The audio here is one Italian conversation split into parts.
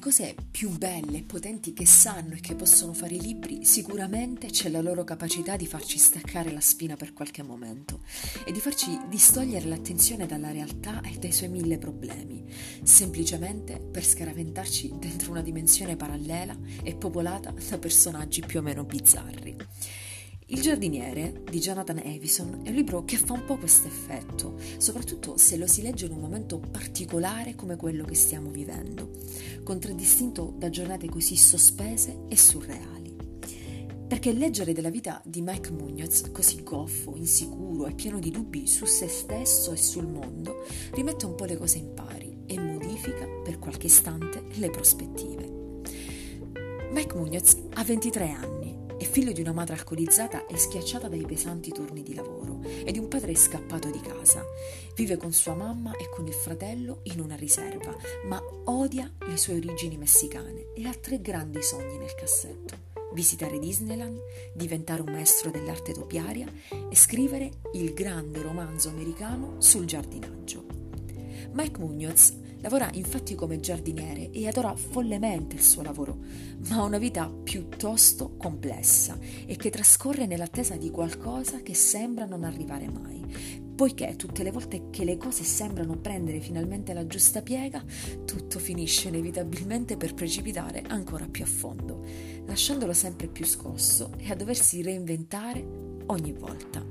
cose più belle e potenti che sanno e che possono fare i libri, sicuramente c'è la loro capacità di farci staccare la spina per qualche momento e di farci distogliere l'attenzione dalla realtà e dai suoi mille problemi, semplicemente per scaraventarci dentro una dimensione parallela e popolata da personaggi più o meno bizzarri. Il giardiniere di Jonathan Avison è un libro che fa un po' questo effetto, soprattutto se lo si legge in un momento particolare come quello che stiamo vivendo, contraddistinto da giornate così sospese e surreali. Perché leggere della vita di Mike Munoz, così goffo, insicuro e pieno di dubbi su se stesso e sul mondo, rimette un po' le cose in pari e modifica per qualche istante le prospettive. Mike Munoz ha 23 anni è figlio di una madre alcolizzata e schiacciata dai pesanti turni di lavoro e di un padre scappato di casa. Vive con sua mamma e con il fratello in una riserva, ma odia le sue origini messicane e ha tre grandi sogni nel cassetto. Visitare Disneyland, diventare un maestro dell'arte topiaria e scrivere il grande romanzo americano sul giardinaggio. Mike Munoz Lavora infatti come giardiniere e adora follemente il suo lavoro, ma ha una vita piuttosto complessa e che trascorre nell'attesa di qualcosa che sembra non arrivare mai, poiché tutte le volte che le cose sembrano prendere finalmente la giusta piega, tutto finisce inevitabilmente per precipitare ancora più a fondo, lasciandolo sempre più scosso e a doversi reinventare ogni volta.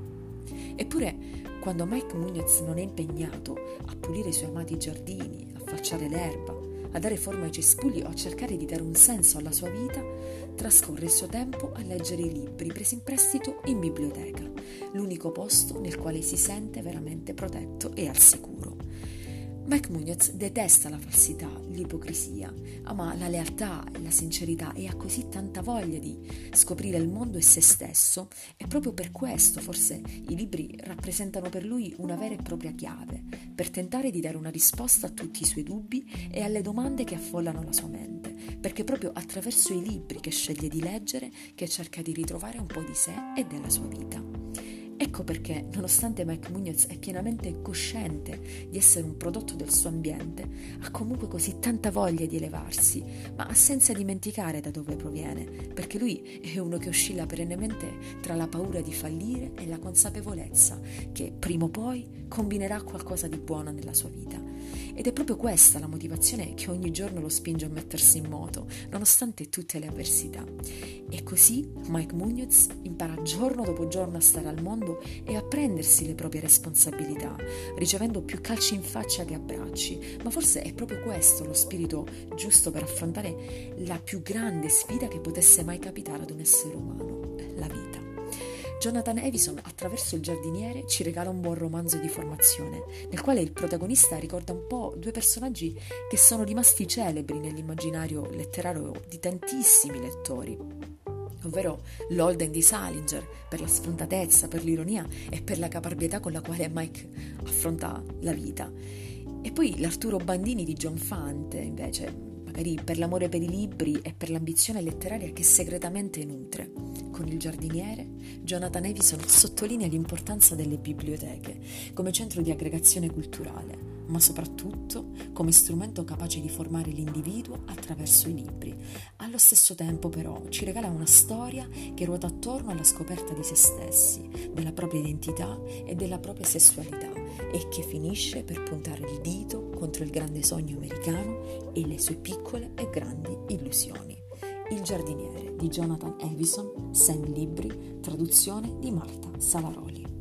Eppure, quando Mike Munoz non è impegnato a pulire i suoi amati giardini, falciare l'erba, a dare forma ai cespugli o a cercare di dare un senso alla sua vita, trascorre il suo tempo a leggere i libri presi in prestito in biblioteca, l'unico posto nel quale si sente veramente protetto e al sicuro. Mike Munoz detesta la falsità, l'ipocrisia, ama la lealtà e la sincerità e ha così tanta voglia di scoprire il mondo e se stesso e proprio per questo forse i libri rappresentano per lui una vera e propria chiave per tentare di dare una risposta a tutti i suoi dubbi e alle domande che affollano la sua mente, perché è proprio attraverso i libri che sceglie di leggere che cerca di ritrovare un po' di sé e della sua vita. Ecco perché, nonostante Mike Munoz è pienamente cosciente di essere un prodotto del suo ambiente, ha comunque così tanta voglia di elevarsi, ma senza dimenticare da dove proviene, perché lui è uno che oscilla perennemente tra la paura di fallire e la consapevolezza che prima o poi combinerà qualcosa di buono nella sua vita. Ed è proprio questa la motivazione che ogni giorno lo spinge a mettersi in moto, nonostante tutte le avversità. E così Mike Munoz impara giorno dopo giorno a stare al mondo e a prendersi le proprie responsabilità, ricevendo più calci in faccia che abbracci. Ma forse è proprio questo lo spirito giusto per affrontare la più grande sfida che potesse mai capitare ad un essere umano, la vita. Jonathan Evison, attraverso il giardiniere, ci regala un buon romanzo di formazione, nel quale il protagonista ricorda un po' due personaggi che sono rimasti celebri nell'immaginario letterario di tantissimi lettori ovvero l'Holden di Salinger, per la sfrontatezza, per l'ironia e per la caparbietà con la quale Mike affronta la vita. E poi l'Arturo Bandini di John Fante, invece, magari per l'amore per i libri e per l'ambizione letteraria che segretamente nutre. Con il giardiniere, Jonathan Evison sottolinea l'importanza delle biblioteche come centro di aggregazione culturale ma soprattutto come strumento capace di formare l'individuo attraverso i libri. Allo stesso tempo però ci regala una storia che ruota attorno alla scoperta di se stessi, della propria identità e della propria sessualità e che finisce per puntare il dito contro il grande sogno americano e le sue piccole e grandi illusioni. Il giardiniere di Jonathan Evison, Sam Libri, traduzione di Marta Salaroli.